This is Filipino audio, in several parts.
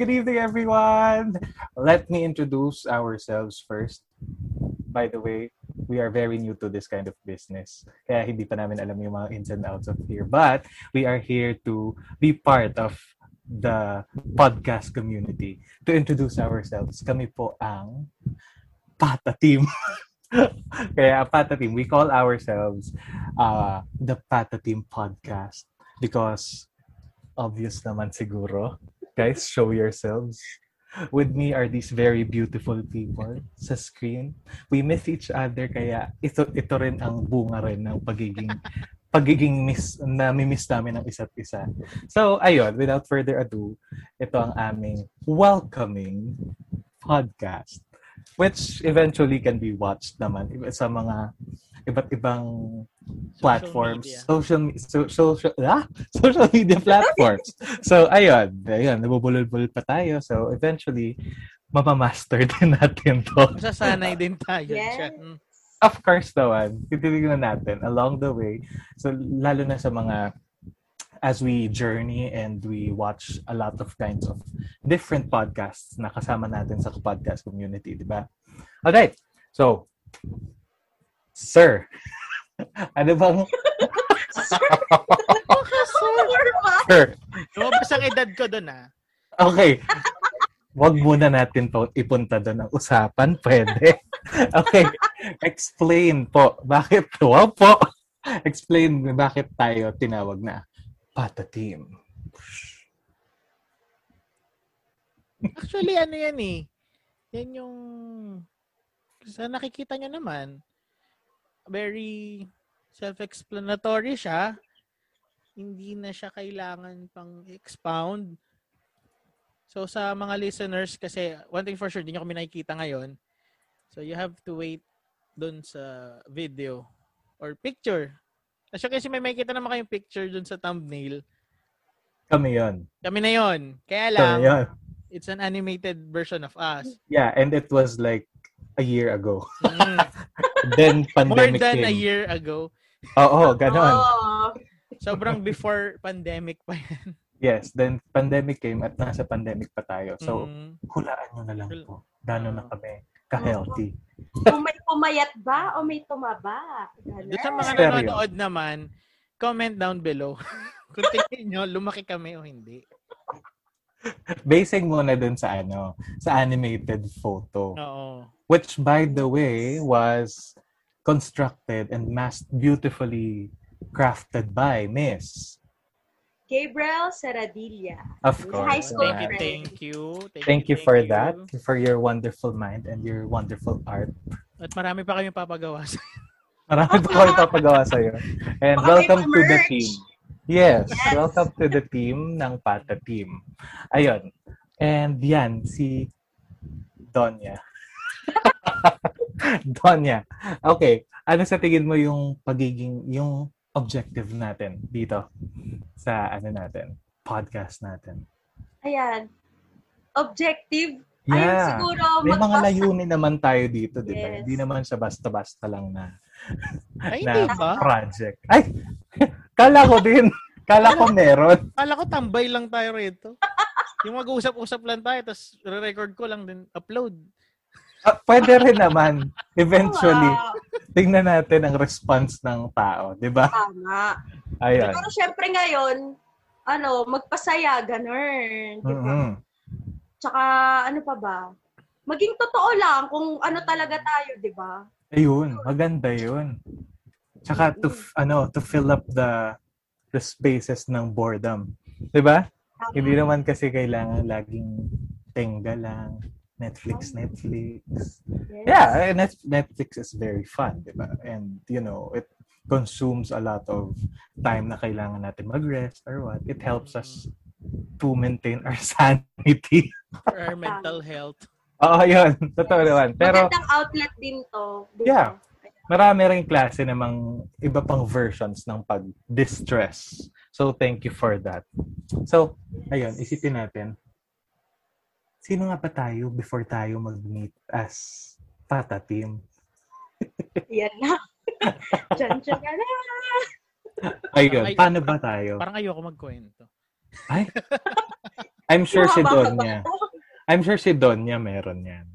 good evening, everyone. Let me introduce ourselves first. By the way, we are very new to this kind of business. Kaya hindi pa namin alam yung mga ins and outs of here. But we are here to be part of the podcast community. To introduce ourselves, kami po ang Pata Team. Kaya Pata Team, we call ourselves uh, the Pata Team Podcast because obvious naman siguro. Guys, show yourselves. With me are these very beautiful people sa screen. We miss each other kaya ito ito rin ang bunga rin ng pagiging pagiging miss na miss namin ng isa't isa. So, ayun, without further ado, ito ang aming welcoming podcast which eventually can be watched naman sa mga iba't ibang platforms, media. social me- so, social ah, social media platforms. so ayun, ayun, nabubulol-bulol pa tayo. So eventually mapamaster din natin to. Masasanay din tayo Yes. Of course naman, titignan natin along the way. So lalo na sa mga as we journey and we watch a lot of kinds of different podcasts na kasama natin sa podcast community, di ba? Alright, so, sir, ano bang, sir, Lumabas ang edad ko doon ah. okay, wag muna natin po ipunta doon ang usapan, pwede. okay, explain po, bakit, wow po, explain bakit tayo tinawag na Pata Team. Actually, ano yan eh. Yan yung... Sa nakikita nyo naman, very self-explanatory siya. Hindi na siya kailangan pang expound. So sa mga listeners, kasi one thing for sure, hindi nyo kami nakikita ngayon. So you have to wait dun sa video or picture. Kasi kasi may makikita naman kayong picture dun sa thumbnail. Kami yon. Kami na yon. Kaya lang, Kami yon. it's an animated version of us. Yeah, and it was like a year ago. Mm. Then More pandemic than came. a year ago. Oo, ganon. Oh, Sobrang before pandemic pa yan. Yes, then pandemic came at nasa pandemic pa tayo. So, Mm. hulaan nyo na lang po. Gano'n na Oo. kami ka-healthy. kung may pumayat ba o may tumaba. Ganun. Sa mga Stereo. nanonood naman, comment down below. Kung tingin nyo, lumaki kami o hindi. Basing muna dun sa ano, sa animated photo. Oo. Which, by the way, was constructed and masked beautifully crafted by Miss. Gabriel Saradilla. Of High course. school Thank you, yeah. friend. thank you. Thank, Thank you for thank that, you. for your wonderful mind and your wonderful art. At marami pa kami papagawa sa Marami pa kami papagawa sa'yo. And Baka may welcome to the team. Yes, Yes. welcome to the team ng Pata Team. Ayun. And yan, si Donya. Donya. Okay. Ano sa tingin mo yung pagiging, yung objective natin dito sa ano natin, podcast natin? Ayan. Objective. Ayun Yeah. siguro. May mga layunin naman tayo dito, di ba? Yes. Hindi naman siya basta-basta lang na Ay, na hindi ba? project. Ay, kala ko din. Kala ko meron. Kala ko tambay lang tayo rito. Yung mag-usap-usap lang tayo, tapos re-record ko lang din, upload. Ah, pwede rin naman. Eventually, tingnan natin ang response ng tao, di ba? Tama. Ayun. Pero syempre ngayon, ano, magpasaya, ganun. Di ba? Mhm. Tsaka, ano pa ba? Maging totoo lang kung ano talaga tayo, di ba? Ayun, maganda yun. Tsaka to, ano, to fill up the the spaces ng boredom. Di ba? Hindi naman kasi kailangan laging tenga lang. Netflix, Netflix. Yes. Yeah, eh, Net- Netflix is very fun, di ba? And, you know, it consumes a lot of time na kailangan natin mag-rest or what. It helps us to maintain our sanity. For our mental health. Oo, yun. Totoo naman. Pero, Magandang outlet din to. di ba? Yeah. marami ring klase namang iba pang versions ng pag-distress. So, thank you for that. So, ayun, isipin natin. Sino nga ba tayo before tayo mag-meet as Pata Team? Yan na. Diyan, ka na. Ayun, Ay- paano ba tayo? Parang ayoko magkwento. Ay, I'm sure si Donya. I'm sure si Donya meron yan.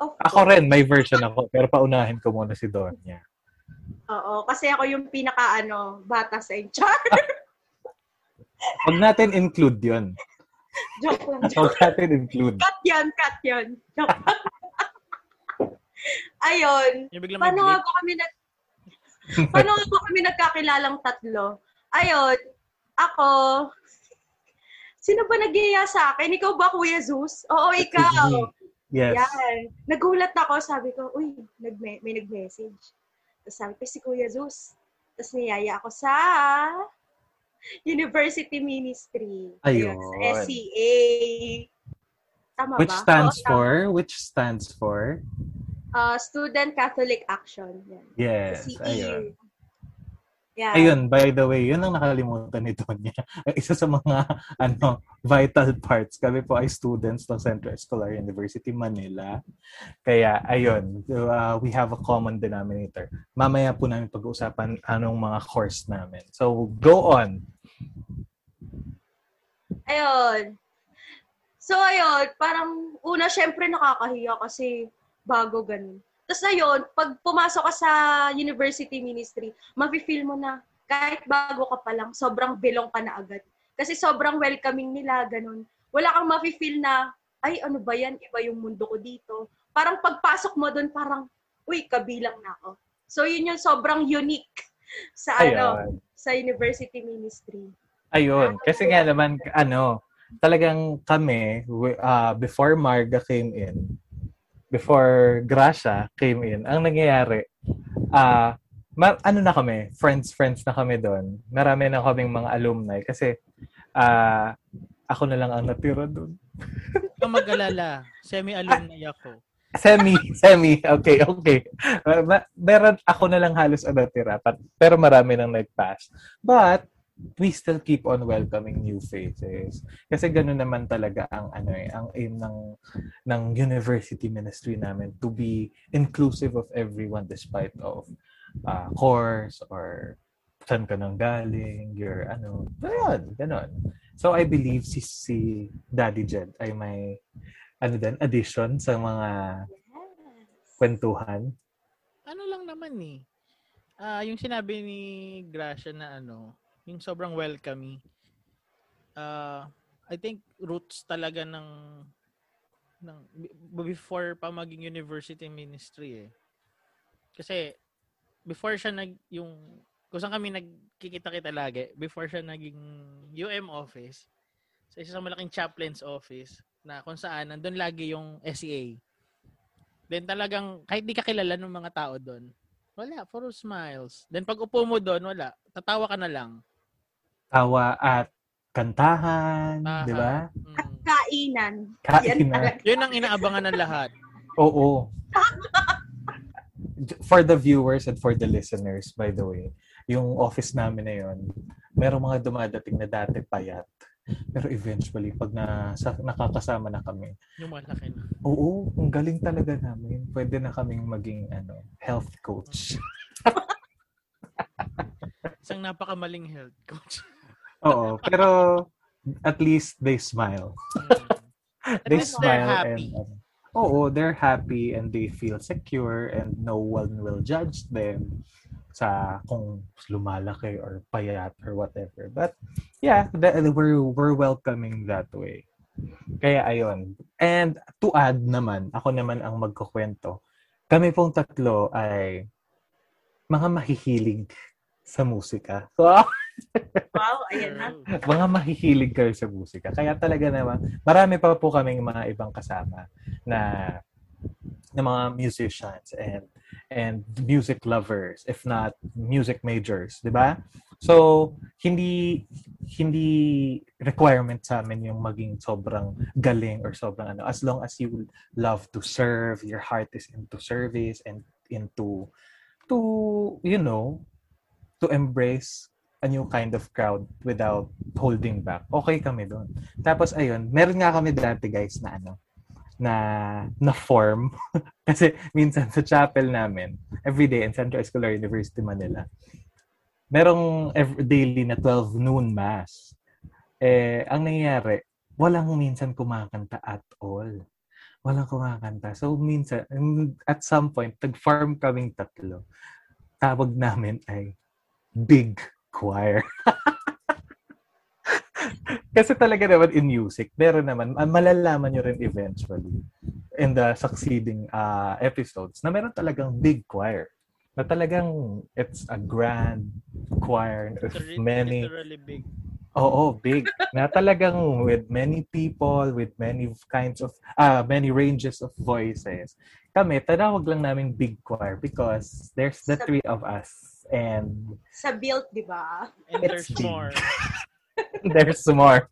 Of Ako course. rin, may version ako. Pero paunahin ko muna si Donya. Oo, kasi ako yung pinaka ano, bata sa char. Huwag natin include yun. Joke lang. joke. Natin include. Cut yan, cut yan. Joke. Ayun. Paano ba kami nag... Paano ba kami nagkakilalang tatlo? Ayun. Ako... Sino ba nagyaya sa akin? Ikaw ba, Kuya Zeus? Oo, ikaw. Yes. Yan. Nagulat ako. Sabi ko, uy, nagme- may nag-message. Tapos sabi ko, si Kuya Zeus. Tapos niyaya ako sa University Ministry. Ayun. Sa SCA. Tama Which ba? stands tama. for? Which stands for? Uh, Student Catholic Action. Yan. Yes. Sa CE. Ayun. Yan. Ayun, by the way, yun ang nakalimutan ni Tonya. Isa sa mga ano vital parts. Kami po ay students ng Central Escolar University Manila. Kaya, ayun, uh, we have a common denominator. Mamaya po namin pag-uusapan anong mga course namin. So, go on. Ayun. So, ayun, parang una, syempre nakakahiya kasi bago ganun. Tapos ayun, pag pumasok ka sa university ministry, mafe-feel mo na kahit bago ka pa lang, sobrang belong ka na agad. Kasi sobrang welcoming nila, ganun. Wala kang mafe-feel na, ay, ano ba yan? Iba yung mundo ko dito. Parang pagpasok mo doon, parang, uy, kabilang na ako. So, yun yung sobrang unique sa ano, Ayun. sa university ministry. Ayun. Kasi nga naman, ano, talagang kami, uh, before Marga came in, before Gracia came in, ang nangyayari, ah, ma- ano na kami, friends-friends na kami doon. Marami na kaming mga alumni kasi ah, ako na lang ang natira doon. Huwag mag-alala. Semi-alumni ako. Semi, semi. Okay, okay. Uh, meron ako na lang halos ang natira, pero marami nang nag-pass. But, we still keep on welcoming new faces. Kasi ganoon naman talaga ang ano eh, ang aim ng ng university ministry namin to be inclusive of everyone despite of uh, course or saan ka nang galing, your ano, ayun, ganon. So I believe si, si Daddy Jed ay may ano din, addition sa mga kwentuhan. Ano lang naman eh. Ah, yung sinabi ni Gracia na ano, yung sobrang welcoming. Ah, I think roots talaga ng ng before pa maging university ministry eh. Kasi before siya nag yung kung saan kami nagkikita-kita lagi, before siya naging UM office, sa isa sa malaking chaplain's office, na kung saan nandun lagi yung SEA. Then talagang, kahit di ka kilala ng mga tao doon, wala, puro smiles. Then pag upo mo doon, wala, tatawa ka na lang. Tawa at kantahan, Aha. di ba? Mm. Kainan. Kain Yan na. talaga. Yun ang inaabangan ng lahat. Oo. For the viewers and for the listeners, by the way, yung office namin na yun, merong mga dumadating na dati payat. Pero eventually, pag na, sa, nakakasama na kami, Yung malaki na. oo, ang galing talaga namin. Pwede na kaming maging ano, health coach. Isang napakamaling health coach. Oo, pero at least they smile. Mm. At they least they're smile happy. and ano, oo, they're happy and they feel secure and no one will judge them sa kung lumalaki or payat or whatever. But yeah, the, we're we're welcoming that way. Kaya ayun. And to add naman, ako naman ang magkukwento. Kami pong tatlo ay mga mahihilig sa musika. So, Wow, ayan na. mga mahihilig kayo sa musika. Kaya talaga naman, marami pa po kaming mga ibang kasama na na mga musicians and and music lovers if not music majors, 'di ba? So, hindi hindi requirement sa amin yung maging sobrang galing or sobrang ano as long as you love to serve, your heart is into service and into to you know to embrace a new kind of crowd without holding back. Okay kami doon. Tapos ayun, meron nga kami dati guys na ano, na na form kasi minsan sa chapel namin every day in Central Escolar University Manila merong every daily na 12 noon mass eh ang nangyayari walang minsan kumakanta at all. Walang kumakanta. So, minsan, at some point, nag-farm kaming tatlo. Tawag namin ay Big Choir. Kasi talaga naman in music, meron naman, malalaman nyo rin eventually in the succeeding uh, episodes na meron talagang big choir. Na talagang it's a grand choir of Literally, many literally big. Oo, big. na talagang with many people, with many kinds of, ah, many ranges of voices. Kami, tanawag lang namin big choir because there's the three of us and Sa build, di ba? And It's there's big. more. there's more.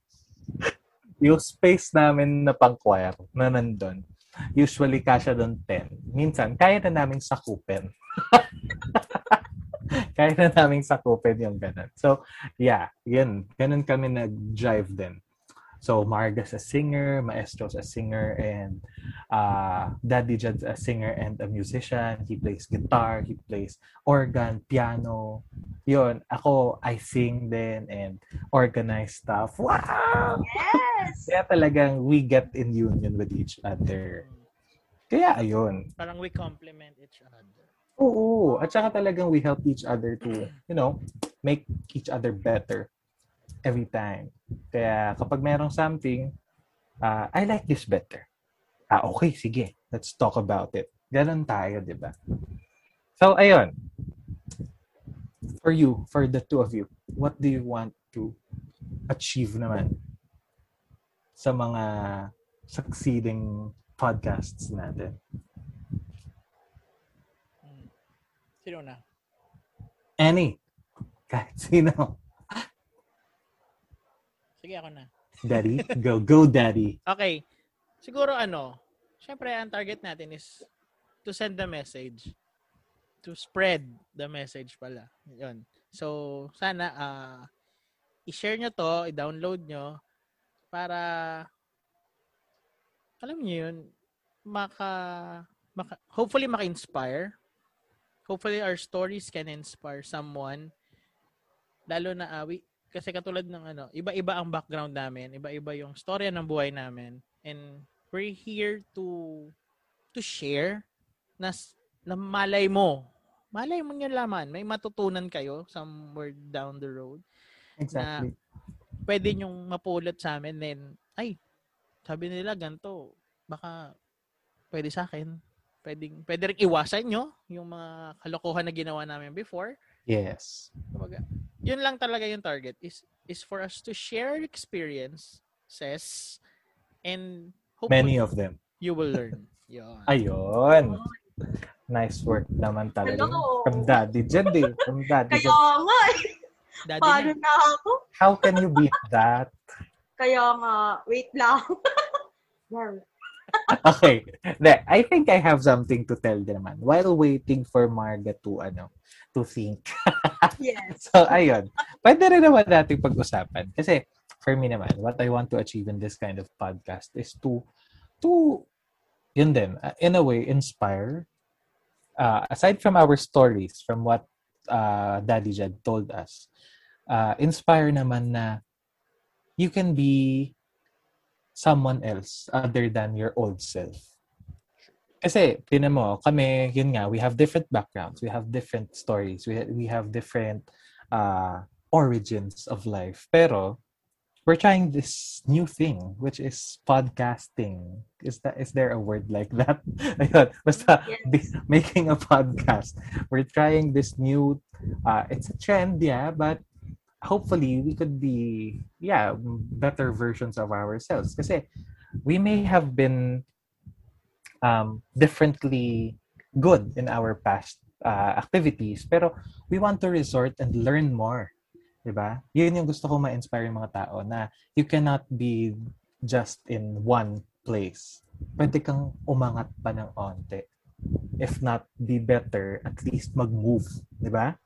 Yung space namin na pang choir na nandun, usually kasya doon 10. Minsan, kaya na naming sakupin. kaya na naming sakupin yung ganun. So, yeah, yun. Ganun kami nag-drive din. So, Marga's a singer, Maestro's a singer, and uh, Daddy Jed's a singer and a musician. He plays guitar, he plays organ, piano. Yun, ako, I sing din and organize stuff. Wow! Yes! Kaya talagang we get in union with each other. Kaya ayun. Parang we complement each other. Oo. At saka talagang we help each other to, you know, make each other better every time. Kaya kapag merong something, uh, I like this better. Ah, okay, sige. Let's talk about it. Ganon tayo, di ba? So, ayun. For you, for the two of you, what do you want to achieve naman sa mga succeeding podcasts natin? Mm. Sino na? Any. Kahit sino. Sige ako na. Daddy, go, go, daddy. Okay. Siguro ano, syempre ang target natin is to send the message. To spread the message pala. Yun. So, sana ah i-share nyo to, i-download nyo para alam niyo yun, maka, maka hopefully maka-inspire. Hopefully our stories can inspire someone. Lalo na ah, we- kasi katulad ng ano, iba-iba ang background namin, iba-iba yung storya ng buhay namin. And we're here to to share na, na malay mo. Malay mo nyo laman. May matutunan kayo somewhere down the road. Exactly. Pwede nyong mapulot sa amin then, ay, sabi nila ganito, baka pwede sa akin. Pwedeng, pwede rin iwasan nyo yung mga kalokohan na ginawa namin before. Yes. Kumbaga, yun lang talaga yung target is is for us to share experiences and hopefully Many of them. you will learn. Yun. Ayun. Nice work naman talaga. Hello. From Daddy Jed eh. From Daddy Kaya nga eh. Daddy Paano na. ako? How can you beat that? Kaya nga, wait lang. Wow. Okay. De, I think I have something to tell din naman. While waiting for Marga to, ano, to think. yes. So, ayun. Pwede rin naman natin pag-usapan. Kasi, for me naman, what I want to achieve in this kind of podcast is to, to, yun din, uh, in a way, inspire. Uh, aside from our stories, from what uh, Daddy Jed told us, uh, inspire naman na you can be someone else other than your old self. Kasi, tinan mo, kami, yun nga, we have different backgrounds, we have different stories, we, we have different uh, origins of life. Pero, we're trying this new thing, which is podcasting. Is that is there a word like that? Ayun, basta Yes. making a podcast. We're trying this new. Uh, it's a trend, yeah, but hopefully we could be, yeah, better versions of ourselves. Kasi we may have been um, differently good in our past uh, activities, pero we want to resort and learn more. Diba? Yun yung gusto ko ma-inspire yung mga tao na you cannot be just in one place. Pwede kang umangat pa ng onte. If not be better, at least mag-move. Diba?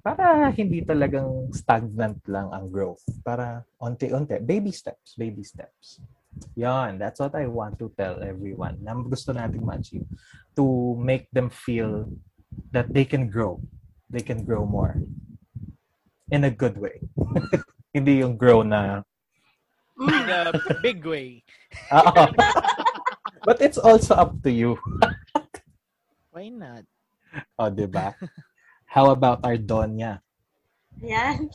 Para hindi talagang stagnant lang ang growth. Para onte-onte. Baby steps. Baby steps. Yan. That's what I want to tell everyone na gusto nating ma-achieve. To make them feel that they can grow. They can grow more. In a good way. Hindi yung grow na In a big way. But it's also up to you. Why not? O, di ba? How about our Donya? Ayan.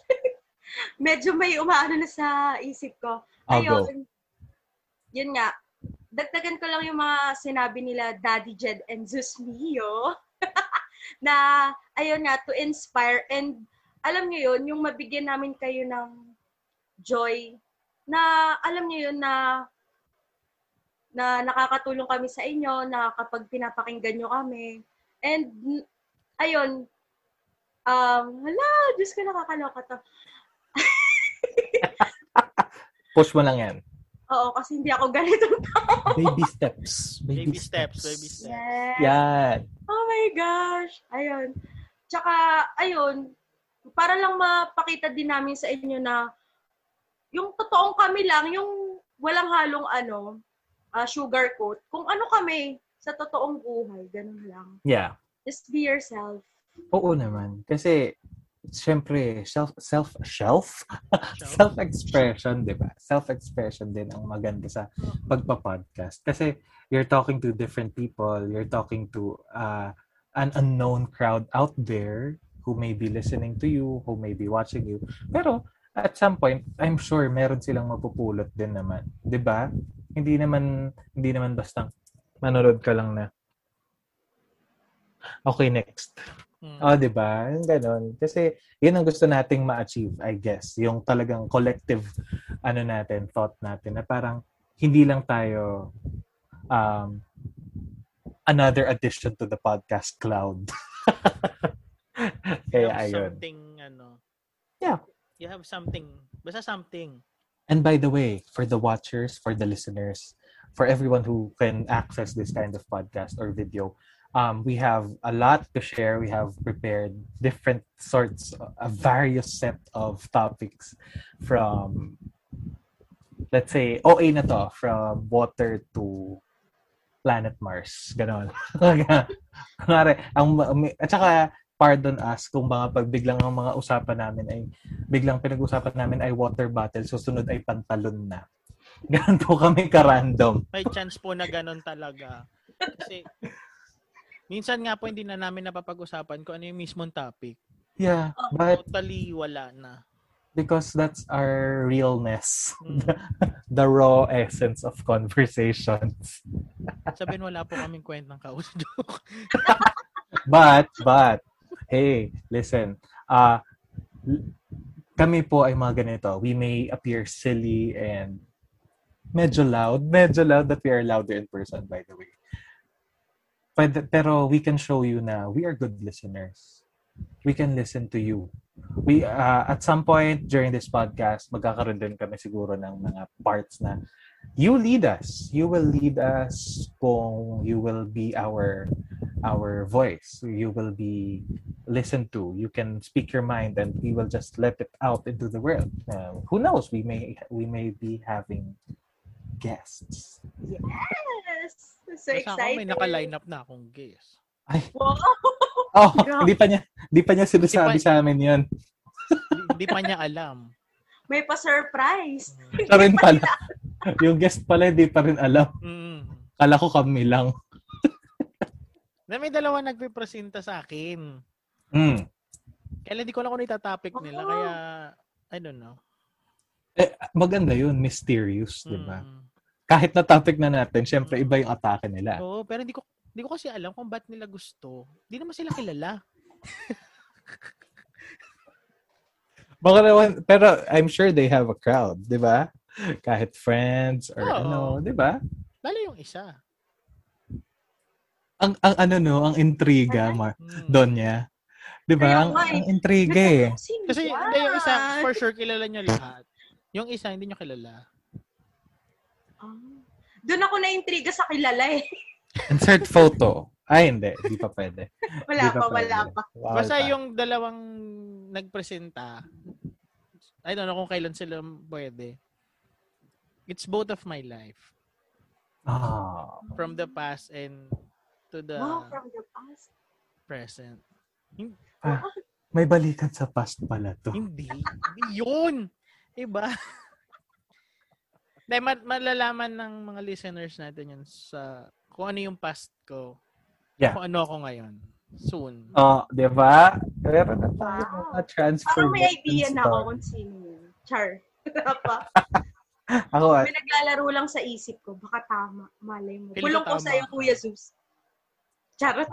Medyo may umaano na sa isip ko. I'll go. Yun nga. Dagdagan ko lang yung mga sinabi nila Daddy Jed and Zeus Mio. na, ayun nga, to inspire. And alam niyo yun, yung mabigyan namin kayo ng joy na alam niyo yun na na nakakatulong kami sa inyo, na kapag pinapakinggan nyo kami. And, ayun, um, hala, Diyos ko, nakakaloka to. Push mo lang yan. Oo, kasi hindi ako ganito. Baby steps. Baby, Baby steps, baby steps. Yes. Yan. Oh my gosh. Ayun. Tsaka, ayun, para lang mapakita din namin sa inyo na yung totoong kami lang, yung walang halong ano, ah, sugar coat. Kung ano kami sa totoong buhay, ganun lang. Yeah. Just be yourself. Oo naman. Kasi, syempre, self, self, shelf? Self-expression, di ba? Self-expression din ang maganda sa pagpa-podcast. Kasi, you're talking to different people. You're talking to uh, an unknown crowd out there who may be listening to you, who may be watching you. Pero, at some point, I'm sure meron silang mapupulot din naman. Di ba? Hindi naman, hindi naman basta manonood ka lang na okay, next. Mm. Oh, 'di ba? Ganun. Kasi 'yun ang gusto nating ma-achieve, I guess. Yung talagang collective ano natin, thought natin na parang hindi lang tayo um another addition to the podcast cloud. Kaya you have ayun. something, ano. Yeah. You have something. Basta something. And by the way, for the watchers, for the listeners, for everyone who can access this kind of podcast or video, um, we have a lot to share. We have prepared different sorts, a various set of topics from, let's say, OA na to, from water to planet Mars. Ganon. Kunwari, ang, at saka, pardon us kung mga pag biglang ang mga usapan namin ay biglang pinag-usapan namin ay water bottle, susunod ay pantalon na. Ganun po kami ka-random. May chance po na ganun talaga. Kasi, minsan nga po hindi na namin napapag-usapan kung ano yung mismong topic. Yeah, but Totally wala na. because that's our realness. Mm. The, the raw essence of conversations. Sabihin wala po kaming kwentang kausap. But, but, hey, listen. Uh, kami po ay mga ganito. We may appear silly and medyo loud. Medyo loud that we are louder in person, by the way. But, pero we can show you na we are good listeners. We can listen to you. We, uh, at some point during this podcast, magkakaroon din kami siguro ng mga parts na you lead us. You will lead us kung you will be our our voice. You will be listened to. You can speak your mind and we will just let it out into the world. Uh, who knows? We may we may be having guests. Yes! So Basta ako excited. may naka-line up na akong guest. Wow! Oh, hindi pa niya hindi pa niya sinasabi sa amin 'yon. Hindi, pa niya alam. May pa-surprise. Ito rin pala. Yung guest pala hindi pa rin alam. Mm. Kala ko kami lang. Na may dalawa nagpipresenta sa akin. Mm. Kaya hindi ko alam kung ano itatopic nila. Oh. Kaya, I don't know. Eh, maganda yun, mysterious, di ba? Mm. Kahit na topic na natin, syempre iba yung atake nila. Oo, pero hindi ko hindi ko kasi alam kung ba't nila gusto. Hindi naman sila kilala. Baka naman, pero I'm sure they have a crowd, di ba? Kahit friends or Oo. ano, di ba? Lalo yung isa. Ang, ang ano no, ang intriga, Mar Mm. Donya. Di ba? Ang, nga eh. ang intriga eh. Kasi hindi, yung isa, for sure, kilala nyo lahat. Yung isa, hindi nyo kilala. Ah. Doon ako na-intriga sa kilala eh. Insert photo. Ay, hindi. Hindi pa pwede. Wala pa, pwede. wala pa. Bawal Basta pa. yung dalawang nagpresenta, I don't know kung kailan sila pwede. It's both of my life. Ah. From the past and to the Wow, from the past. present. may balikan sa past pala to. Hindi. Hindi yun. Iba. Hindi, ma- malalaman ng mga listeners natin yun sa kung ano yung past ko. Yeah. Kung ano ako ngayon. Soon. Oh, di ba? Meron na tayo Wow. mga transfer. Parang may idea na ako kung sino yun. Char. Ako, ah, May naglalaro lang sa isip ko. Baka tama. Malay mo. Kulong ko sa'yo, Kuya Zeus. Charot.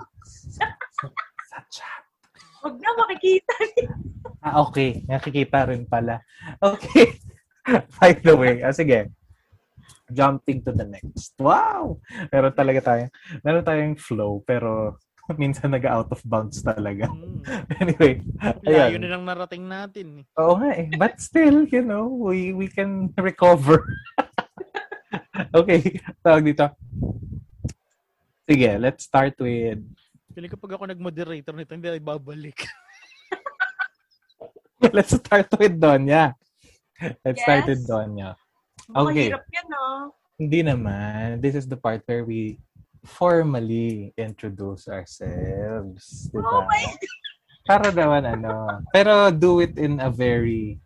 sa chat. Huwag na makikita. Ah, okay. Nakikita rin pala. Okay. By the way, ah, sige. Jumping to the next. Wow! Meron talaga tayong, meron tayong flow, pero minsan nag-out of bounds talaga. Mm. Anyway, Layo ayan. na lang narating natin. eh. Oo nga eh. But still, you know, we we can recover. okay. Tawag dito. Sige, let's start with Feeling ko pag ako nag-moderator nito, hindi ay babalik. let's start with Donya. Let's start Yes. with Donya. Okay. Mahirap yan, ah. Hindi naman. This is the part where we formally introduce ourselves. Diba? Oh my Para naman ano. Pero do it in a very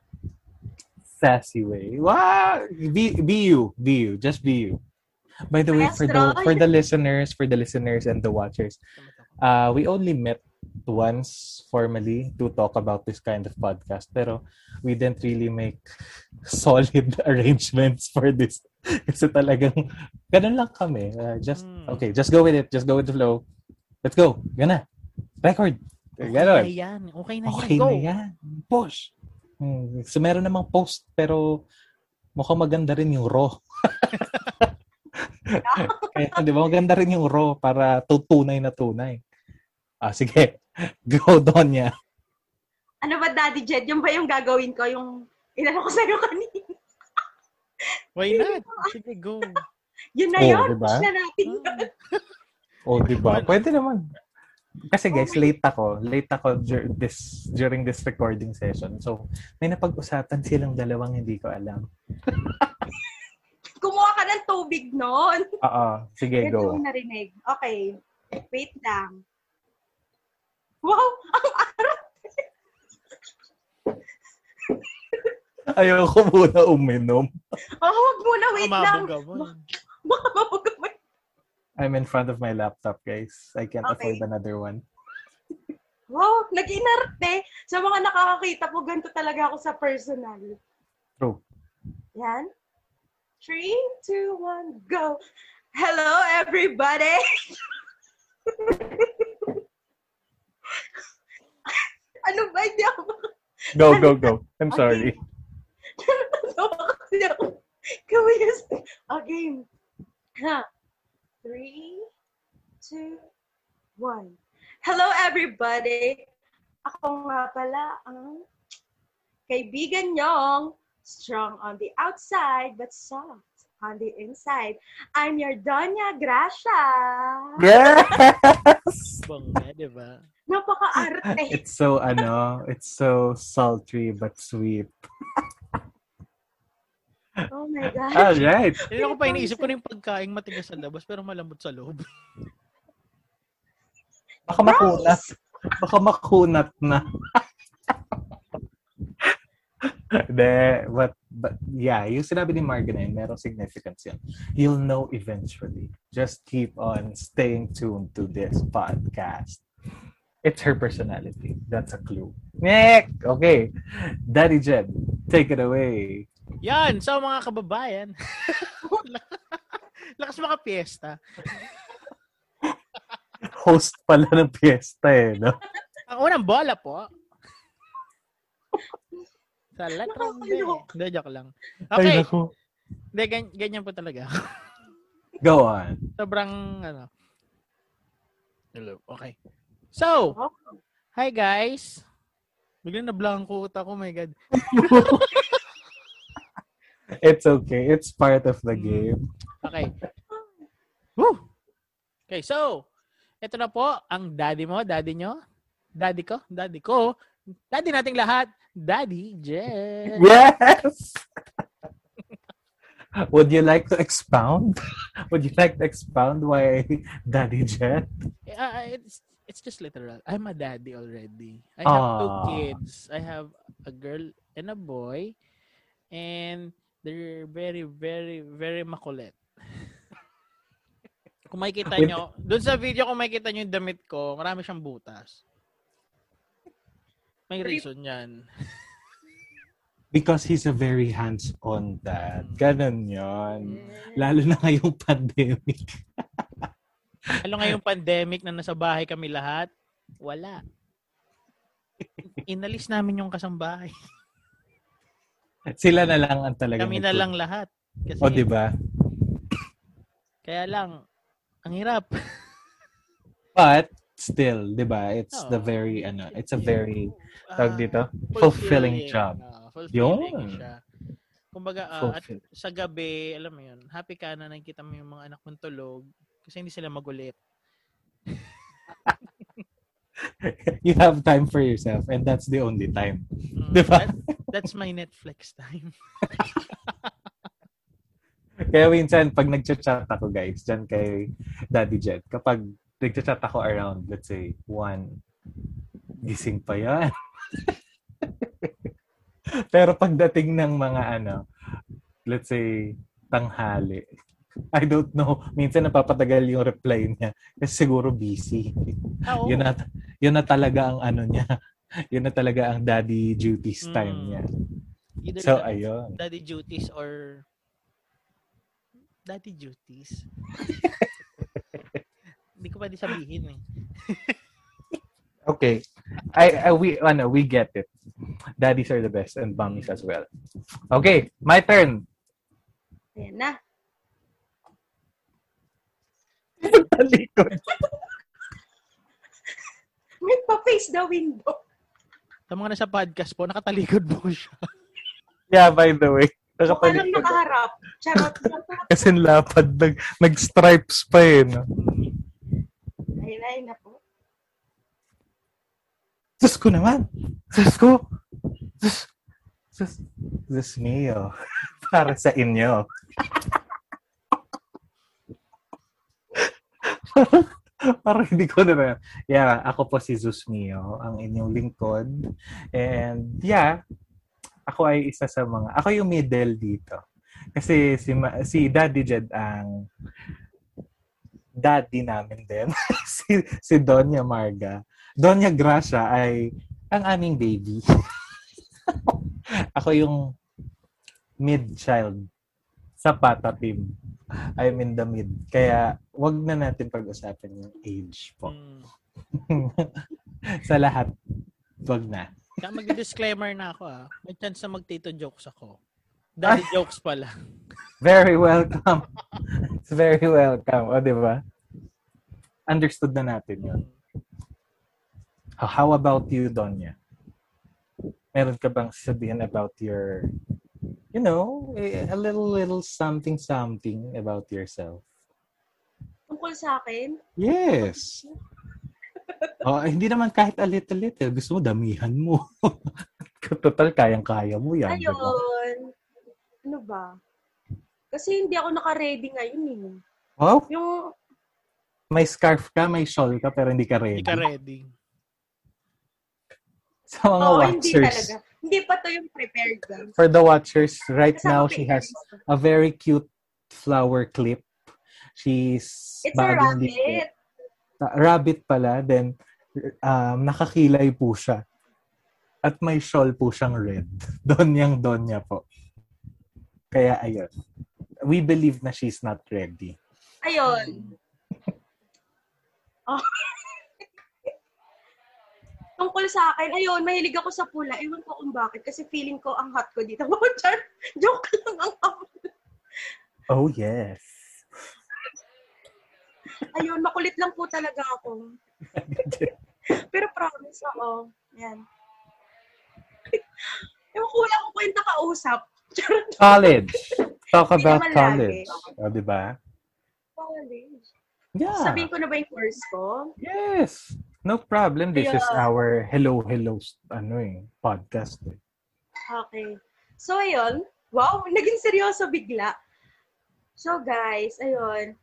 sassy way. Wow! Be, be you. Be you. Just be you. By the way, for the for the listeners, for the listeners and the watchers, uh, we only met once formally to talk about this kind of podcast. Pero we didn't really make solid arrangements for this. Kasi talagang, ganun lang kami. Uh, just, Hmm. okay, just go with it. Just go with the flow. Let's go. Gana. Record. Okay Ganon. na yan. Okay na Okay yan. Go. na yan. Push. Hmm. So, meron namang post, pero mukhang maganda rin yung raw. Kaya, di ba, maganda rin yung raw para tutunay na tunay. Ah, sige. Go, Donya. Ano ba, Daddy Jed? Yung ba yung gagawin ko? Yung inano ko sa'yo kanina? Why not? Sige, go. Yun na Oh, yun. diba? Push na natin yun. O, di ba? Pwede naman. Kasi guys, late ako. Late ako dur- this, during this recording session. So, may napag-usapan silang dalawang hindi ko alam. Kumuha ka ng tubig noon. Oo. Sige, Ito go. yung narinig. Okay. Wait lang. Wow! Ang arat! Ayaw ko muna uminom. Oh, wag muna. Wait lang. Baka. I'm in front of my laptop, guys. I can't Okay. afford another one. Wow, nag-inarte. Sa mga nakakakita po, ganito talaga ako sa personal. True. Yan. Three, two, one, go. Hello, everybody. ano ba? Hindi ako Go, go, go. I'm Okay. sorry. Natawa kasi ako. Kawiyas. Okay. Ha. Three, two, one. Hello, everybody. Ako nga pala ang kaibigan niyong strong on the outside but soft on the inside. I'm your Doña Gracia. Yes! Bangga, di ba? Napaka-arte. It's so, ano, it's so sultry but sweet. Oh my God. All right. Hindi ako pa iniisip ko na yung pagkain matigas sa labas pero malambot sa loob. Baka makunat. Baka makunat na. De, but, but, yeah, yung sinabi ni Marga na yun, merong significance yun. You'll know eventually. Just keep on staying tuned to this podcast. It's her personality. That's a clue. Nick! Okay. Daddy Jed, take it away. Yan, so mga kababayan. Lakas mga piyesta. Host pala ng piyesta eh, no? Ang unang bola po. Sa letrang B. Nakakalok. Hindi, joke lang. Ay, Okay. naku. Hindi, gan- ganyan po talaga. Go on. Sobrang, ano. Hello. Okay. So, hi guys. Biglang na-blanco utak ko, my God. It's okay. It's part of the Mm. game. Okay. Woo! Okay, so, ito na po ang daddy mo, daddy nyo, daddy ko, daddy ko, daddy nating lahat, Daddy Jen. Yes! Would you like to expound? Would you like to expound why Daddy Jet? Uh, it's, it's just literal. I'm a daddy already. I have two Aw. kids. I have a girl and a boy. And They're very, very, very makulit. kung makikita nyo, doon sa video kung makikita nyo yung damit ko, marami siyang butas. May reason yan. Because he's a very hands-on dad. Ganon yon. Lalo na ngayong pandemic. Lalo ngayong pandemic na nasa bahay kami lahat, wala. Inalis namin yung kasambahay. Sila na lang ang talagang Kami na lang lahat. Kasi, O, di ba? Kaya lang, ang hirap. But, still, di ba? It's Oo. the very, ano, it's a very, Ah, tawag dito, fulfilling job. Ah, fulfilling Yun. siya. Kumbaga, ah, at sa gabi, alam mo yun, happy ka na nakikita mo yung mga anak mong tulog kasi hindi sila magulit. you have time for yourself and that's the only time. Mm, Di ba? that- that's my Netflix time. Kaya minsan, pag nagchat-chat ako, guys, dyan kay Daddy Jet, kapag nagchat-chat ako around, let's say, one, gising pa yan. Pero pagdating ng mga ano, let's say, tanghali, I don't know, minsan napapatagal yung reply niya kasi siguro busy. Oo. Yun na, yun na talaga ang ano niya. Yun na talaga ang daddy duties time Mm. niya. Either So, daddy, ayun. daddy duties or daddy duties. Hindi ko pwede sabihin eh. Okay. I, I we ano, we get it. Daddies are the best and mommies as well. Okay, my turn. Ayan na. Talikod. May pa-face the window. Sa mga nasa podcast po, nakatalikod po siya. yeah, by the way. Mukha lang nakaharap. Charot. Kasi lapad, nag, nag-stripes pa eh. No? Ayun ayun na po. Diyos ko naman. Diyos ko. Diyos. Diyos. Diyos mio. Para sa inyo. Parang hindi ko na Yeah, ako po si Zeus Mio, ang inyong lingkod. And yeah, ako ay isa sa mga, ako yung middle dito. Kasi si, si Daddy Jed ang daddy namin din. si, si Donya Marga. Donya Gracia ay ang aming baby. ako yung mid-child sa Pata team. I'm in the mid. Kaya, wag na natin pag-usapan yung age po. Mm. sa lahat, wag na. Kaya mag-disclaimer na ako ah. May chance na magtito jokes ako. Daddy jokes pala. Very welcome. It's very welcome. O, di ba? Understood na natin yun. How about you, Donya? Meron ka bang sabihin about your, you know, a, a little, little something, something about yourself? Tungkol sa akin, Yes. Oh, hindi naman kahit a little, little. Gusto mo, damihan mo. Total, kayang-kaya mo yan. ayun. Ano ba? Kasi hindi ako naka-ready ngayon eh. Oh, Yung, may scarf ka, may shawl ka, pero hindi ka ready. Hindi ka ready. Sa mga oo, hindi watchers. talaga. Hindi pa to yung prepared guys. For the watchers, right Kasama now, she has a very cute flower clip. She's It's a rabbit. Ah, rabbit pala. Then, um, nakakilay po siya. At may shawl po siyang red. Donyang Donya po. Kaya, ayun. We believe na she's not ready. Ayun. Oh. Tungkol sa akin, ayun, mahilig ako sa pula. Ewan ko kung bakit. Kasi feeling ko ang hot ko dito. Oh, char, joke lang ang Oh, yes. Ayun, makulit lang po talaga ako. Pero promise ako. Yan. Ewan ko, wala akong kwenta kausap. College. Talk about college. lagi. O, di ba? College. Yeah. Sabihin ko na ba yung course ko? Yes. No problem. This is Yeah. our hello hello ano eh, podcast. Eh. Okay. So, ayun. Wow, naging seryoso bigla. So, guys, ayun.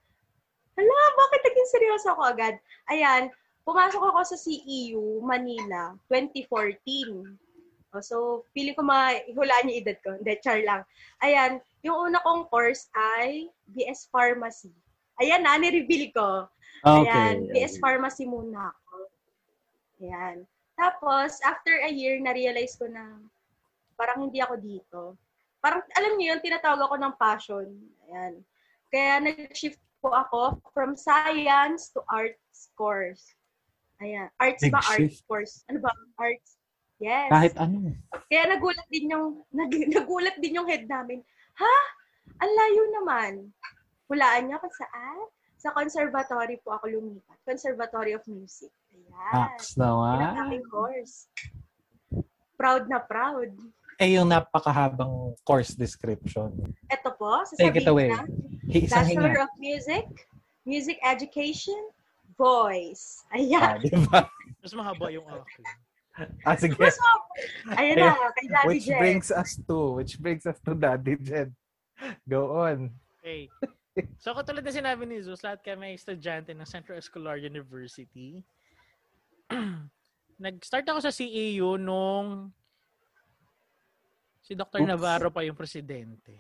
Hala, bakit naging seryoso ako agad? Ayan, pumasok ako sa CEU, Manila, 2014. O, so, feeling ko mahulaan yung edad ko. Hindi, char lang. Ayan, Yung una kong course ay BS Pharmacy. Ayan na, ni-reveal ko. Okay. Ayan, BS okay. Pharmacy muna ako. Ayan. Tapos, after a year, na-realize ko na parang hindi ako dito. Parang, alam niyo yun, tinatawag ako ng passion. Ayan. Kaya nag-shift po ako from science to arts course. Ayan. Arts ba? Arts Nag-shift? course. Ano ba? Arts. Yes. Kahit ano. Kaya nagulat din yung nag, nagulat din yung head namin. Ha? Ang layo naman. Hulaan niyo kung saan? Sa conservatory po ako lumipat. Conservatory of Music. Ayan. Max ang naman. aking course. Proud na proud. Eh, yung napakahabang course description. Ito po, Take it sasabihin away. na, Isang Bachelor hinga. of Music, Music Education, Voice. Ah, Ayan. di ba? Mas mahaba yung akin. Ah, sige. Mas mab- Ayan na, kay Daddy Which Jen. brings us to, which brings us to Daddy Jed. Go on. Okay. So, katulad na sinabi ni Zeus, lahat kami ay estudyante ng Central Escolar University. Nag-start ako sa CAU nung si Dr. Oops. Navarro pa yung presidente.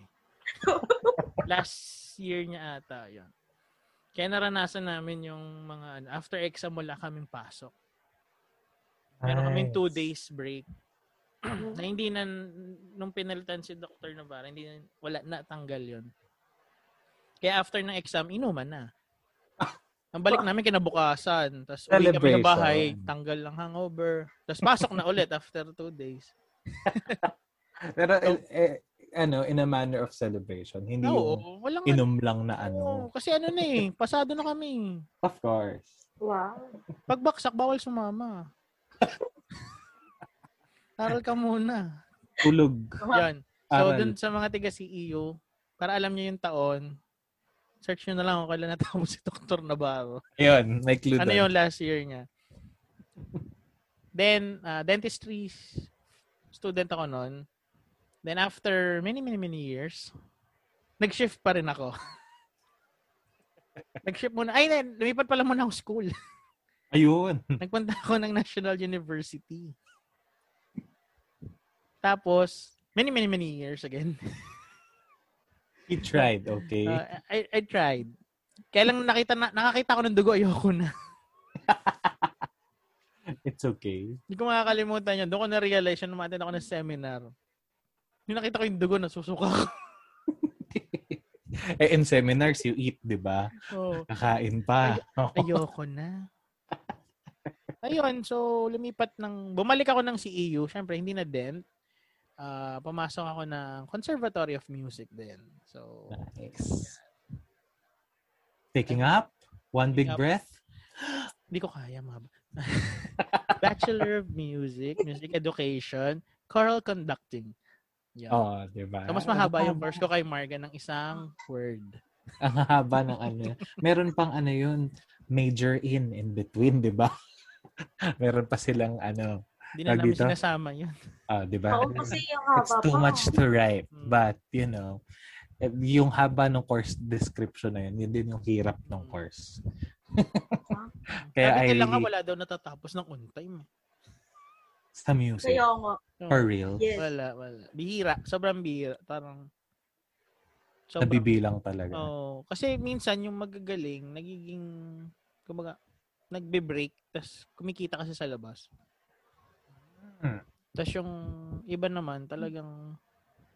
Last year niya ata yun. Kaya naranasan namin yung mga ano, after exam wala kaming pasok. Meron kaming two Nice. days break. na hindi na, nung pinalitan si Dr. Navarro, hindi na, wala na, tanggal yon Kaya after ng exam, inuman na. Ang balik namin kinabukasan. Tapos uwi kami ng bahay, tanggal lang hangover. Tapos pasok na ulit after two days. Pero, eh, eh, ano, in a manner of celebration. Hindi yung Oo, walang inom lang na ano. kasi ano na eh, pasado na kami. Of course. Wow. Pagbaksak, bawal sumama. Aral ka muna. Tulog. Yan. So, Aral. dun sa mga tiga CEO, para alam niyo yung taon, search nyo na lang kung kailan natapos si Dr. Navarro. Ayun, may clue Ano doon. yung last year niya. Then, uh, dentistry student ako noon. Then after many, many, many years, nag-shift pa rin ako. nag-shift muna. Ay, hindi, lumipat pala muna ako school. Ayun. Nagpunta ako ng National University. Tapos, many, many, many years again. He tried, okay? Uh, I, I tried. Kaya lang nakita na, nakakita ko ng dugo, ayoko na. It's okay. Hindi ko makakalimutan yun. Doon ko na-realize yun, umatin ako ng seminar. Yung nakita ko yung dugo, nasusuka ko. eh, in seminars, you eat, di ba? Oo. Kakain pa. ayoko na. Ayun, so lumipat ng, bumalik ako ng CEU. Siyempre, hindi na dent. Ah, pumasok ako ng Conservatory of Music din. So, Nice. Taking up. One big up. breath. Hindi ko kaya, mab. Bachelor of Music, Music Education, Choral Conducting. Yan. Oh, di ba? So, mas mahaba yung course ko kay Marga ng isang word. Ang haba ng ano. Meron pang ano yun, major in, in between, di ba? Meron pa silang ano, Hindi na namin dito? sinasama yun. Ah, di ba? Oo, kasi yung haba It's too pa. much to write. Mm. But, you know, eh, yung haba ng course description na yun, yun din yung hirap ng course. Kaya Sabi I nila nga wala daw natatapos ng on time. eh. sa music, Kaya nga. Oo. for real, Yes. Wala, wala. Bihira. Sobrang bihira. Parang, sobrang, nabibilang talaga. oh, kasi minsan yung magagaling, nagiging, kumbaga, nagbe-break, tas kumikita kasi sa labas. Hmm. Tas yung iba naman, talagang,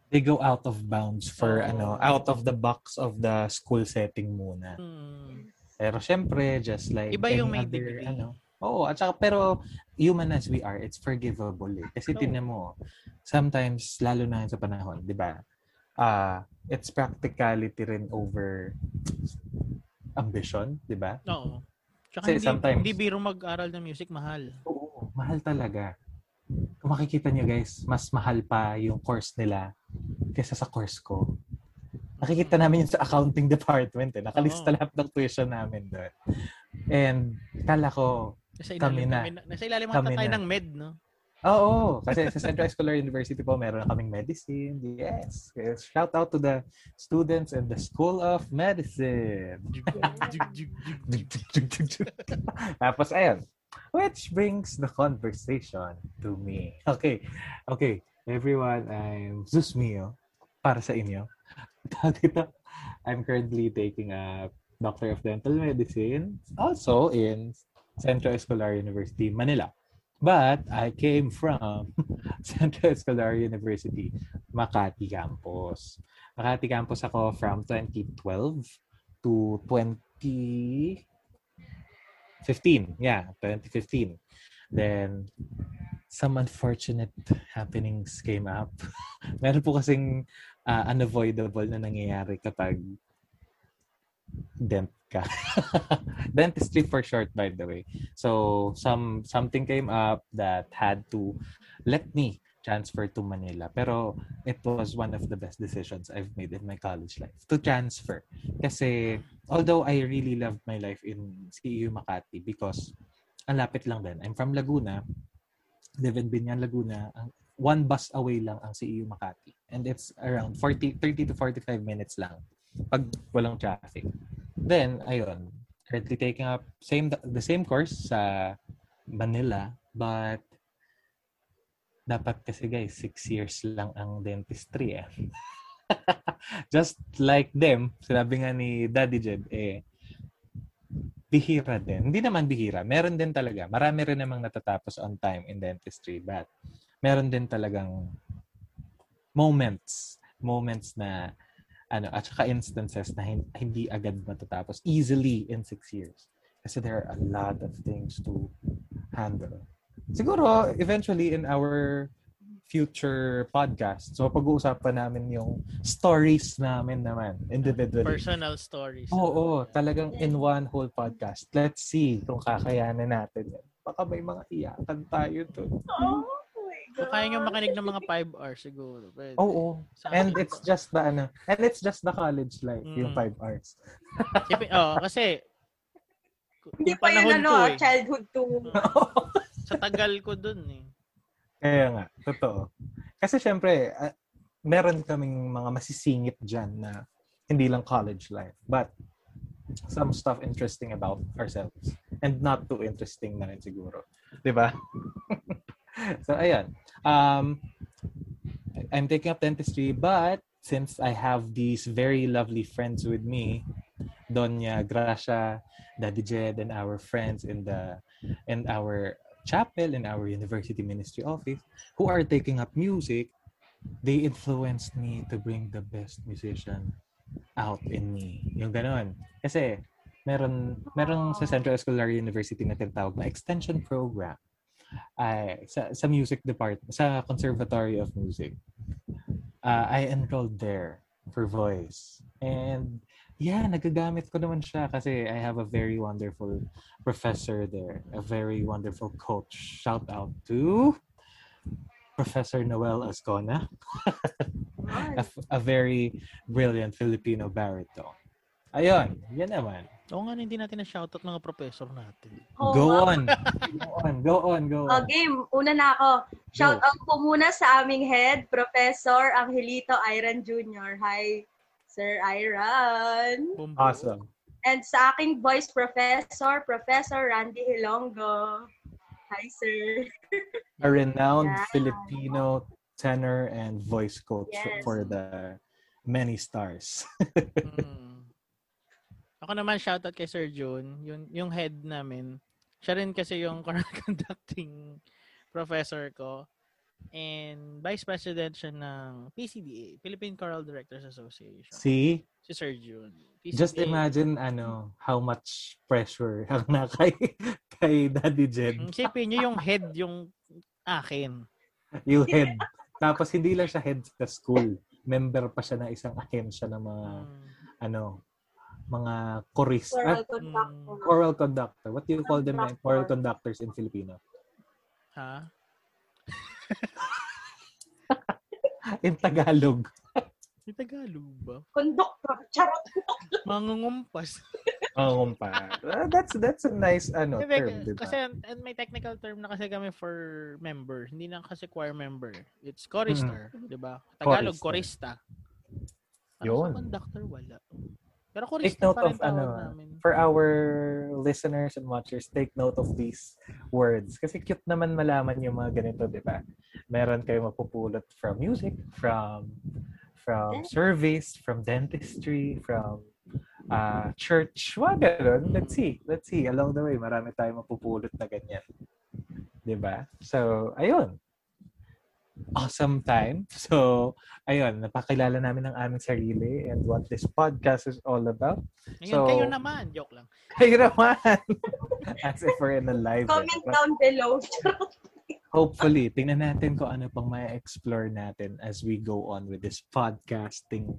They go out of bounds for Oo. ano, out of the box of the school setting muna. hmm, Pero syempre, just like Iba yung may other, degree. ano, Oo, at saka pero human as we are, it's forgivable eh. Kasi Oo. tingnan mo, sometimes, lalo na sa panahon, di ba? Ah, it's practicality rin over ambition, di ba? oo. Tsaka Kasi hindi, sometimes- hindi biro mag-aral ng music, mahal. Oo, mahal talaga. Kung makikita nyo guys, mas mahal pa yung course nila kaysa sa course ko. Nakikita namin yun sa accounting department eh. Nakalista Oo. lahat ng tuition namin doon. And kala ko, Nasa Kami ilalim, na. kami na. Nasa ilalim Kami tayo na. ng med, no? Oo, kasi sa Central Escolar University po, meron na kaming medicine. Yes. Shout out to the students in the School of Medicine. Tapos, ayun. Which brings the conversation to me. Okay. Okay. Everyone, I'm Zeus Mio para sa inyo. I'm currently taking a Doctor of Dental Medicine, also in Central Escolar University, Manila. But I came from Central Escolar University, Makati campus. Makati campus ako from 2012 to 2015. Yeah, 2015. Then, some unfortunate happenings came up. Meron po kasing uh, unavoidable na nangyayari kapag dent ka. Dentistry for short, by the way. So, some something came up that had to let me transfer to Manila. Pero it was one of the best decisions I've made in my college life to transfer. Kasi although I really loved my life in CEU Makati because ang lapit lang din. I'm from Laguna. Live in Binyan, Laguna. One bus away lang ang CEU Makati. And it's around 40, 30 to 45 minutes lang pag walang traffic. Then, ayun, currently taking up same the same course sa Manila, but dapat kasi guys, six years lang ang dentistry eh. Just like them, sinabi nga ni Daddy Jed, eh, bihira din. Hindi naman bihira. Meron din talaga. Marami rin namang natatapos on time in dentistry, but meron din talagang moments, moments na ano, at saka instances na hindi agad matatapos easily in six years. Kasi there are a lot of things to handle. Siguro, eventually, in our future podcast, so pag-uusapan namin yung stories namin naman, individually. Personal stories. Oo, oh, oh, talagang in one whole podcast. Let's see kung kakayanan natin yan. Baka may mga iyakan tayo doon. Oh. So, kaya nyo makinig ng mga 5 hours siguro. Pwede. Oo. And it's just the ano, and it's just the college life, yung Mm. 5 hours. Siyempre, oh, kasi Hindi yung pa yun ano, ah, eh. childhood to. Sa tagal ko dun eh. Kaya nga, totoo. Kasi syempre, ah, meron kaming mga masisingit dyan na hindi lang college life, but some stuff interesting about ourselves. And not too interesting na rin siguro. Di ba? so, ayan. Um, I'm taking up dentistry, but since I have these very lovely friends with me, Donya, Gracia, Daddy Jed, and our friends in the in our chapel in our university ministry office who are taking up music, they influenced me to bring the best musician out in me. Yung ganon. Kasi meron meron sa Central Escolar University na tinatawag na extension program ay sa sa music department sa Conservatory of Music. Uh, I enrolled there for voice. And yeah, nagagamit ko naman siya kasi I have a very wonderful professor there, a very wonderful coach. Shout out to Professor Noel Ascona, a, a very brilliant Filipino baritone. Ayun, yan naman. Oo nga, hindi natin na-shoutout mga professor natin. Go on. Go on, go on, go Oh, on. game. Una na ako. Shout out po muna sa aming head, Professor Angelito Iron Jr. Hi, Sir Iron. Awesome. And sa aking voice professor, Professor Randy Hilongo. Hi, sir. A renowned Yeah. Filipino tenor and voice coach Yes. for the many stars. Mm. Ako naman, shoutout kay Sir June. Yung, yung head namin. Siya rin kasi yung conducting professor ko. And vice president siya ng PCDA, Philippine Choral Directors Association. See? Si Sir June. Just PCDA. imagine ano how much pressure ang na kay, kay Daddy Jed. Mm, Isipin nyo yung head yung akin. Yung head. Tapos hindi lang siya head sa school. Member pa siya ng isang ahensya ng mga Mm. ano mga chorista. Choral Ah, conductor. choral conductor. What do you call them? Choral conductors in Filipino. Ha? In Tagalog. May Tagalog ba? Conductor. Charot. Mangungumpas. Pa. Ah, that's that's a nice ano term, di ba? kasi and may technical term na kasi kami for member. Hindi na kasi choir member. It's chorister, di ba? Tagalog, chorista. Ano Yun. sa conductor, wala. Pero Take note of ano, namin. for our listeners and watchers, take note of these words. Kasi cute naman malaman yung mga ganito, di ba? Meron kayo mapupulot from music, from from service, from dentistry, from uh, church, mga ganun. Let's see. Let's see. Along the way, marami tayong mapupulot na ganyan. 'Di ba? So, ayun. Awesome time. So, ayun, napakilala namin ng aming sarili and what this podcast is all about. Ngayon, So- kayo naman. Joke lang. Kayo naman! As if we're in a live. eh. Comment But down below. hopefully, tingnan natin kung ano pang may explore natin as we go on with this podcasting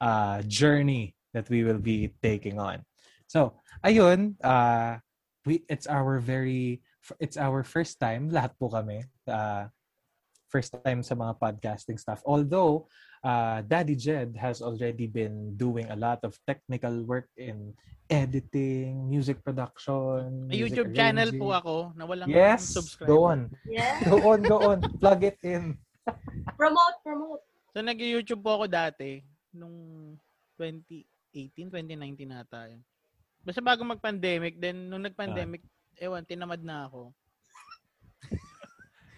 uh, journey that we will be taking on. So, ayun, uh, we it's our very it's our first time lahat po kami uh, first time sa mga podcasting stuff. Although uh, Daddy Jed has already been doing a lot of technical work in editing, music production, May music YouTube channel arranging. po ako na walang Yes, subscriber. go on. Yeah. Go on, go on. Plug it in. Promote, promote. So, nag-YouTube po ako dati nung 2018, 2019 nata yun. Basta bago mag-pandemic, then nung nag-pandemic, ewan, tinamad na ako.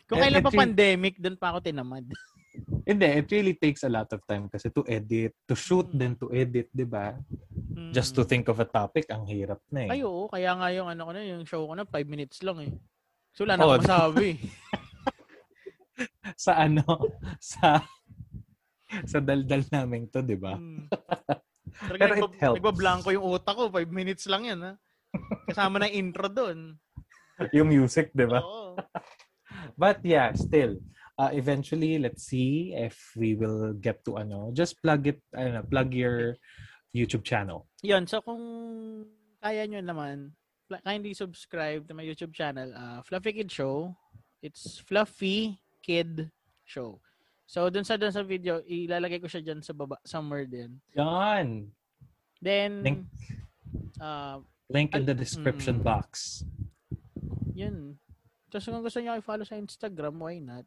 Kung kailan pa pandemic, doon pa ako tinamad. Hindi, it really takes a lot of time kasi to edit, to shoot, Mm. then to edit, di ba? Mm. Just to think of a topic, ang hirap na eh. Ay, oo. Kaya nga yung ano ko na, yung show ko na, 5 minutes lang eh. So, wala na Oh, akong masabi. Sa ano, sa sa daldal namin to, di ba? Mm. Pero it nagba- helps. Nagbablanko yung utak ko. 5 minutes lang yan, ha? Kasama na intro doon. Yung music, di ba? Oo. But yeah, still, uh, eventually, let's see if we will get to ano. Just plug it, ano, plug your YouTube channel. Yun, so kung kaya nyo naman, kindly subscribe to my YouTube channel, uh, Fluffy Kid Show. It's Fluffy Kid Show. So, dun sa dun sa video, ilalagay ko siya dyan sa baba, somewhere din. Yan. Then, Link. uh, Link in the description mm. box. yun. Tapos kung gusto nyo i-follow sa Instagram, why not?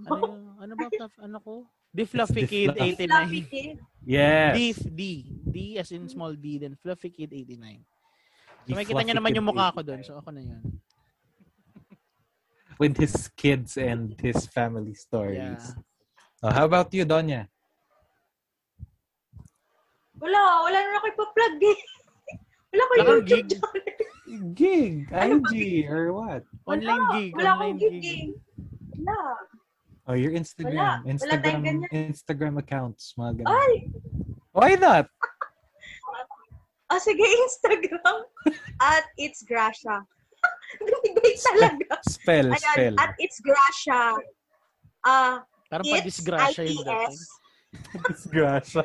Ano yung, ano ba, Fluff- ano ko? The Fluffy Kid Fluff- 89. Fluffy kid. Yes. D, D. D as in small D, then Fluffy Kid 89. So, makikita Fluffy naman yung mukha ko 89. doon. So, ako na yun. With his kids and his family Yeah. stories. Oh, how about you, Donya? Wala, wala na ako ipa-plug eh. Wala ko YouTube gig? channel. Gig, Ano IG, or what? Online Wala, gig. Wala akong online gig gig. eh. Wala. Oh, your Instagram. Wala. Wala Instagram, tayong ganyan. Instagram accounts, mga ganun. Ay! Why not? Ah, sige, Instagram. At it's Gracia. Bibigay talaga. Spell, Ayan, spell. at it's Gracia. Ah, Parang it's pa-disgrasya yung dating. ITS. Disgrasya.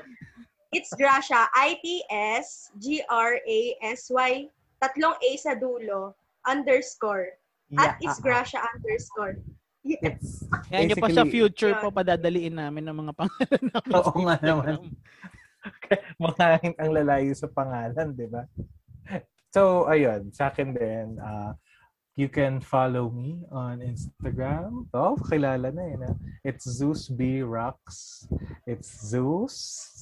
It's Gracia. I-T-S, G-R-A-S-Y. Tatlong A sa dulo. Underscore. At it's Gracia underscore. Yes. Kaya nyo pa sa future Yun. po, padadaliin namin ng mga pangalan. Oo nga naman. mga ang lalayo sa pangalan, di ba? So, ayun, sa akin din, uh, you can follow me on Instagram. Oh, kilala na yun. ah. It's Zeus B Rocks. It's Zeus,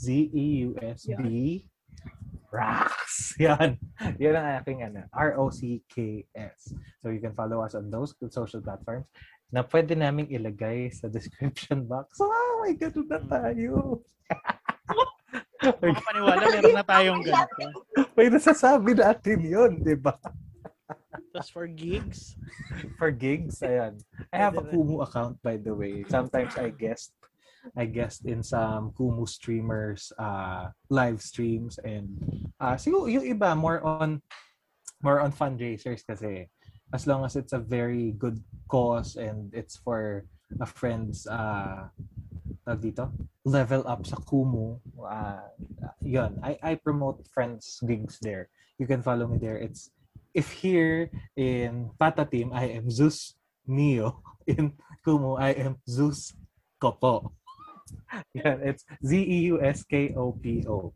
Z-E-U-S-B, Rocks. Yan. Yan ang aking ano, R-O-C-K-S. So, you can follow us on those social platforms na pwede naming ilagay sa description box. Oh my God, na tayo. Mga paniwala, meron na tayong ganito. May nasasabi natin yun, di ba? Tapos for gigs, For gigs, ayan. I have a. Kumu account, by the way. Sometimes I guest I guest in some Kumu streamers uh live streams and uh siguro yung iba more on more on fundraisers kasi as long as it's a very good cause and it's for a friend's uh tawag dito level up sa Kumu uh yun. I I promote friends gigs there. You can follow me there. It's if here in Pata team I am Zeus Neo. In Kumu I am Zeus Kopo yan it's Z E U S K O P O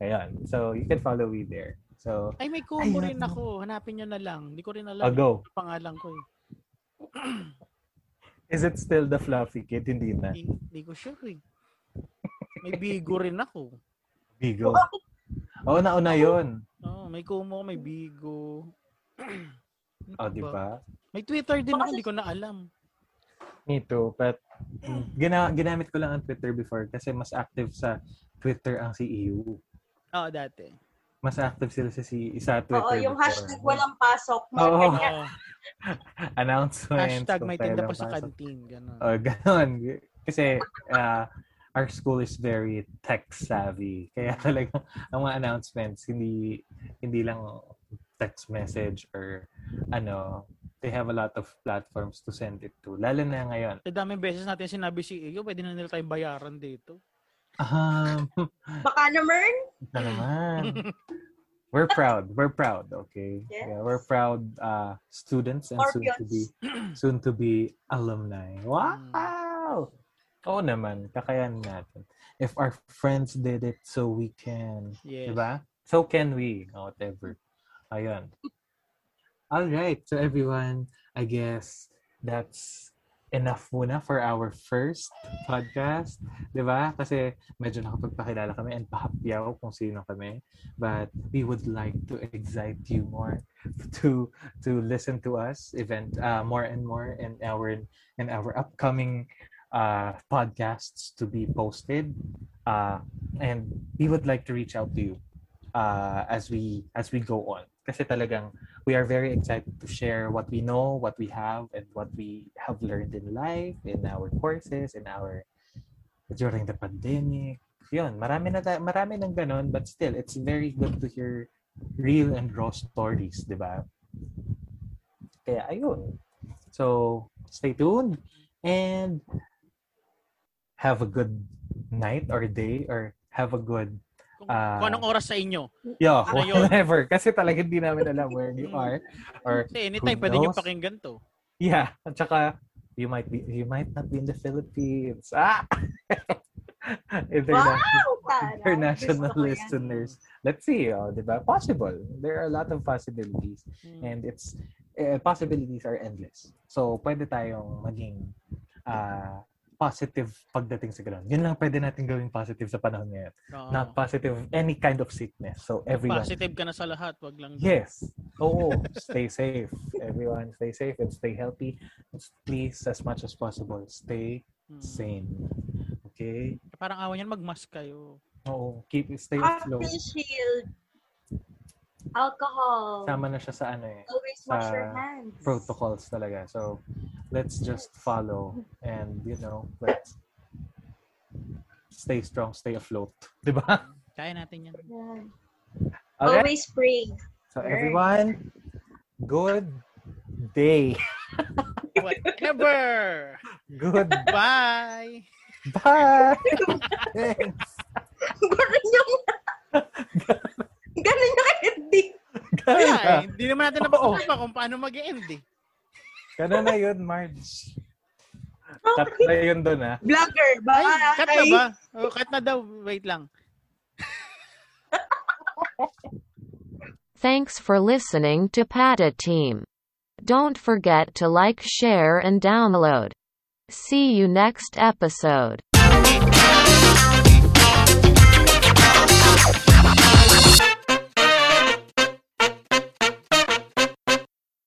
ayan so you can follow me there so ay may kumo Ayun. rin ako. Hanapin nyo na lang. Hindi ko rin alam yung pangalan ko eh. is it still the fluffy kid hindi na Hindi, hindi ko sure eh. May bigo rin ako. Bigo oh nauna yun Oh, may kumo, may bigo. Oh di ba May Twitter din ako, hindi ko na alam. Me too. But gina- ginamit ko lang ang Twitter before kasi mas active sa Twitter ang CEO. Oo, dati. Mas active sila sa, si- sa Twitter Oo, yung before. hashtag walang pasok. Mga Oo. ganyan. Oo. Announcements. Hashtag may tinda pa sa pasok. canteen. Ganun. Oh, ganon. Kasi uh, our school is very tech savvy. Kaya talagang ang mga announcements hindi hindi lang text message or ano, they have a lot of platforms to send it to. Lalo na ngayon. Eh, daming beses natin sinabi si Iyo, pwede na nila tayong bayaran dito. Um, Baka naman. ito naman. We're proud. We're proud, okay? Yes. Yeah, we're proud uh, students and soon to be soon to be alumni. Wow! Oo naman, kakayanin natin. If our friends did it, so we can. Yes. Diba? So can we. Whatever. Ayun. All right. So everyone, I guess that's enough muna for our first podcast. Diba? Kasi medyo nakapagpakilala kami and pahapyaw kung sino kami. But we would like to excite you more to to listen to us event uh, more and more in our in our upcoming uh, podcasts to be posted. Uh, and we would like to reach out to you uh, as we as we go on kasi talagang we are very excited to share what we know what we have and what we have learned in life in our courses in our during the pandemic. Yun marami na ta- marami ng ganun but still it's very good to hear real and raw stories di ba? Kaya ayun. So stay tuned and have a good night or day or have a good Kung, Ah. kung anong oras sa inyo. Yeah, Ano yun? whatever. Kasi talaga hindi namin alam where you are. Or, Kasi anytime pwede nyo pakinggan to. yeah. At saka, you might be, you might not be in the Philippines. Ah! Interna- Wow! International listeners. Let's see, oh, di ba? Possible. There are a lot of possibilities. Hmm. And it's, eh, possibilities are endless. So, pwede tayong maging ah, positive pagdating sa ganun. Yun lang pwede natin gawing positive sa panahon ngayon. Oo. Not positive any kind of sickness. So, everyone Positive ka na sa lahat, wag lang. Yes. Oo. stay safe. Everyone, stay safe and stay healthy. Please, as much as possible, stay Hmm. sane. Okay? Parang awan yan, mag-mask kayo. Oo. Keep, stay afloat. Face shield. Alcohol. Sama na siya sa ano eh. Always wash your hands. Protocols talaga. So, let's just follow and, you know, let's stay strong, stay afloat. Di ba? Kaya natin yan. Yan. Okay? Always pray. So, everyone, good day. Whatever! Good Bye! bye. Thanks. Ganun yung... Ganun yung ending. Kaya Ganun eh, hindi naman natin napag pa kung paano mag-end eh. Ganun na yun, Marge. Cut na yun doon, ah. Vlogger. Bye. Ay, cut na ba? Oh, cut na daw. Wait lang. Thanks for listening to Pata Team. Don't forget to like, share, and download. See you next episode.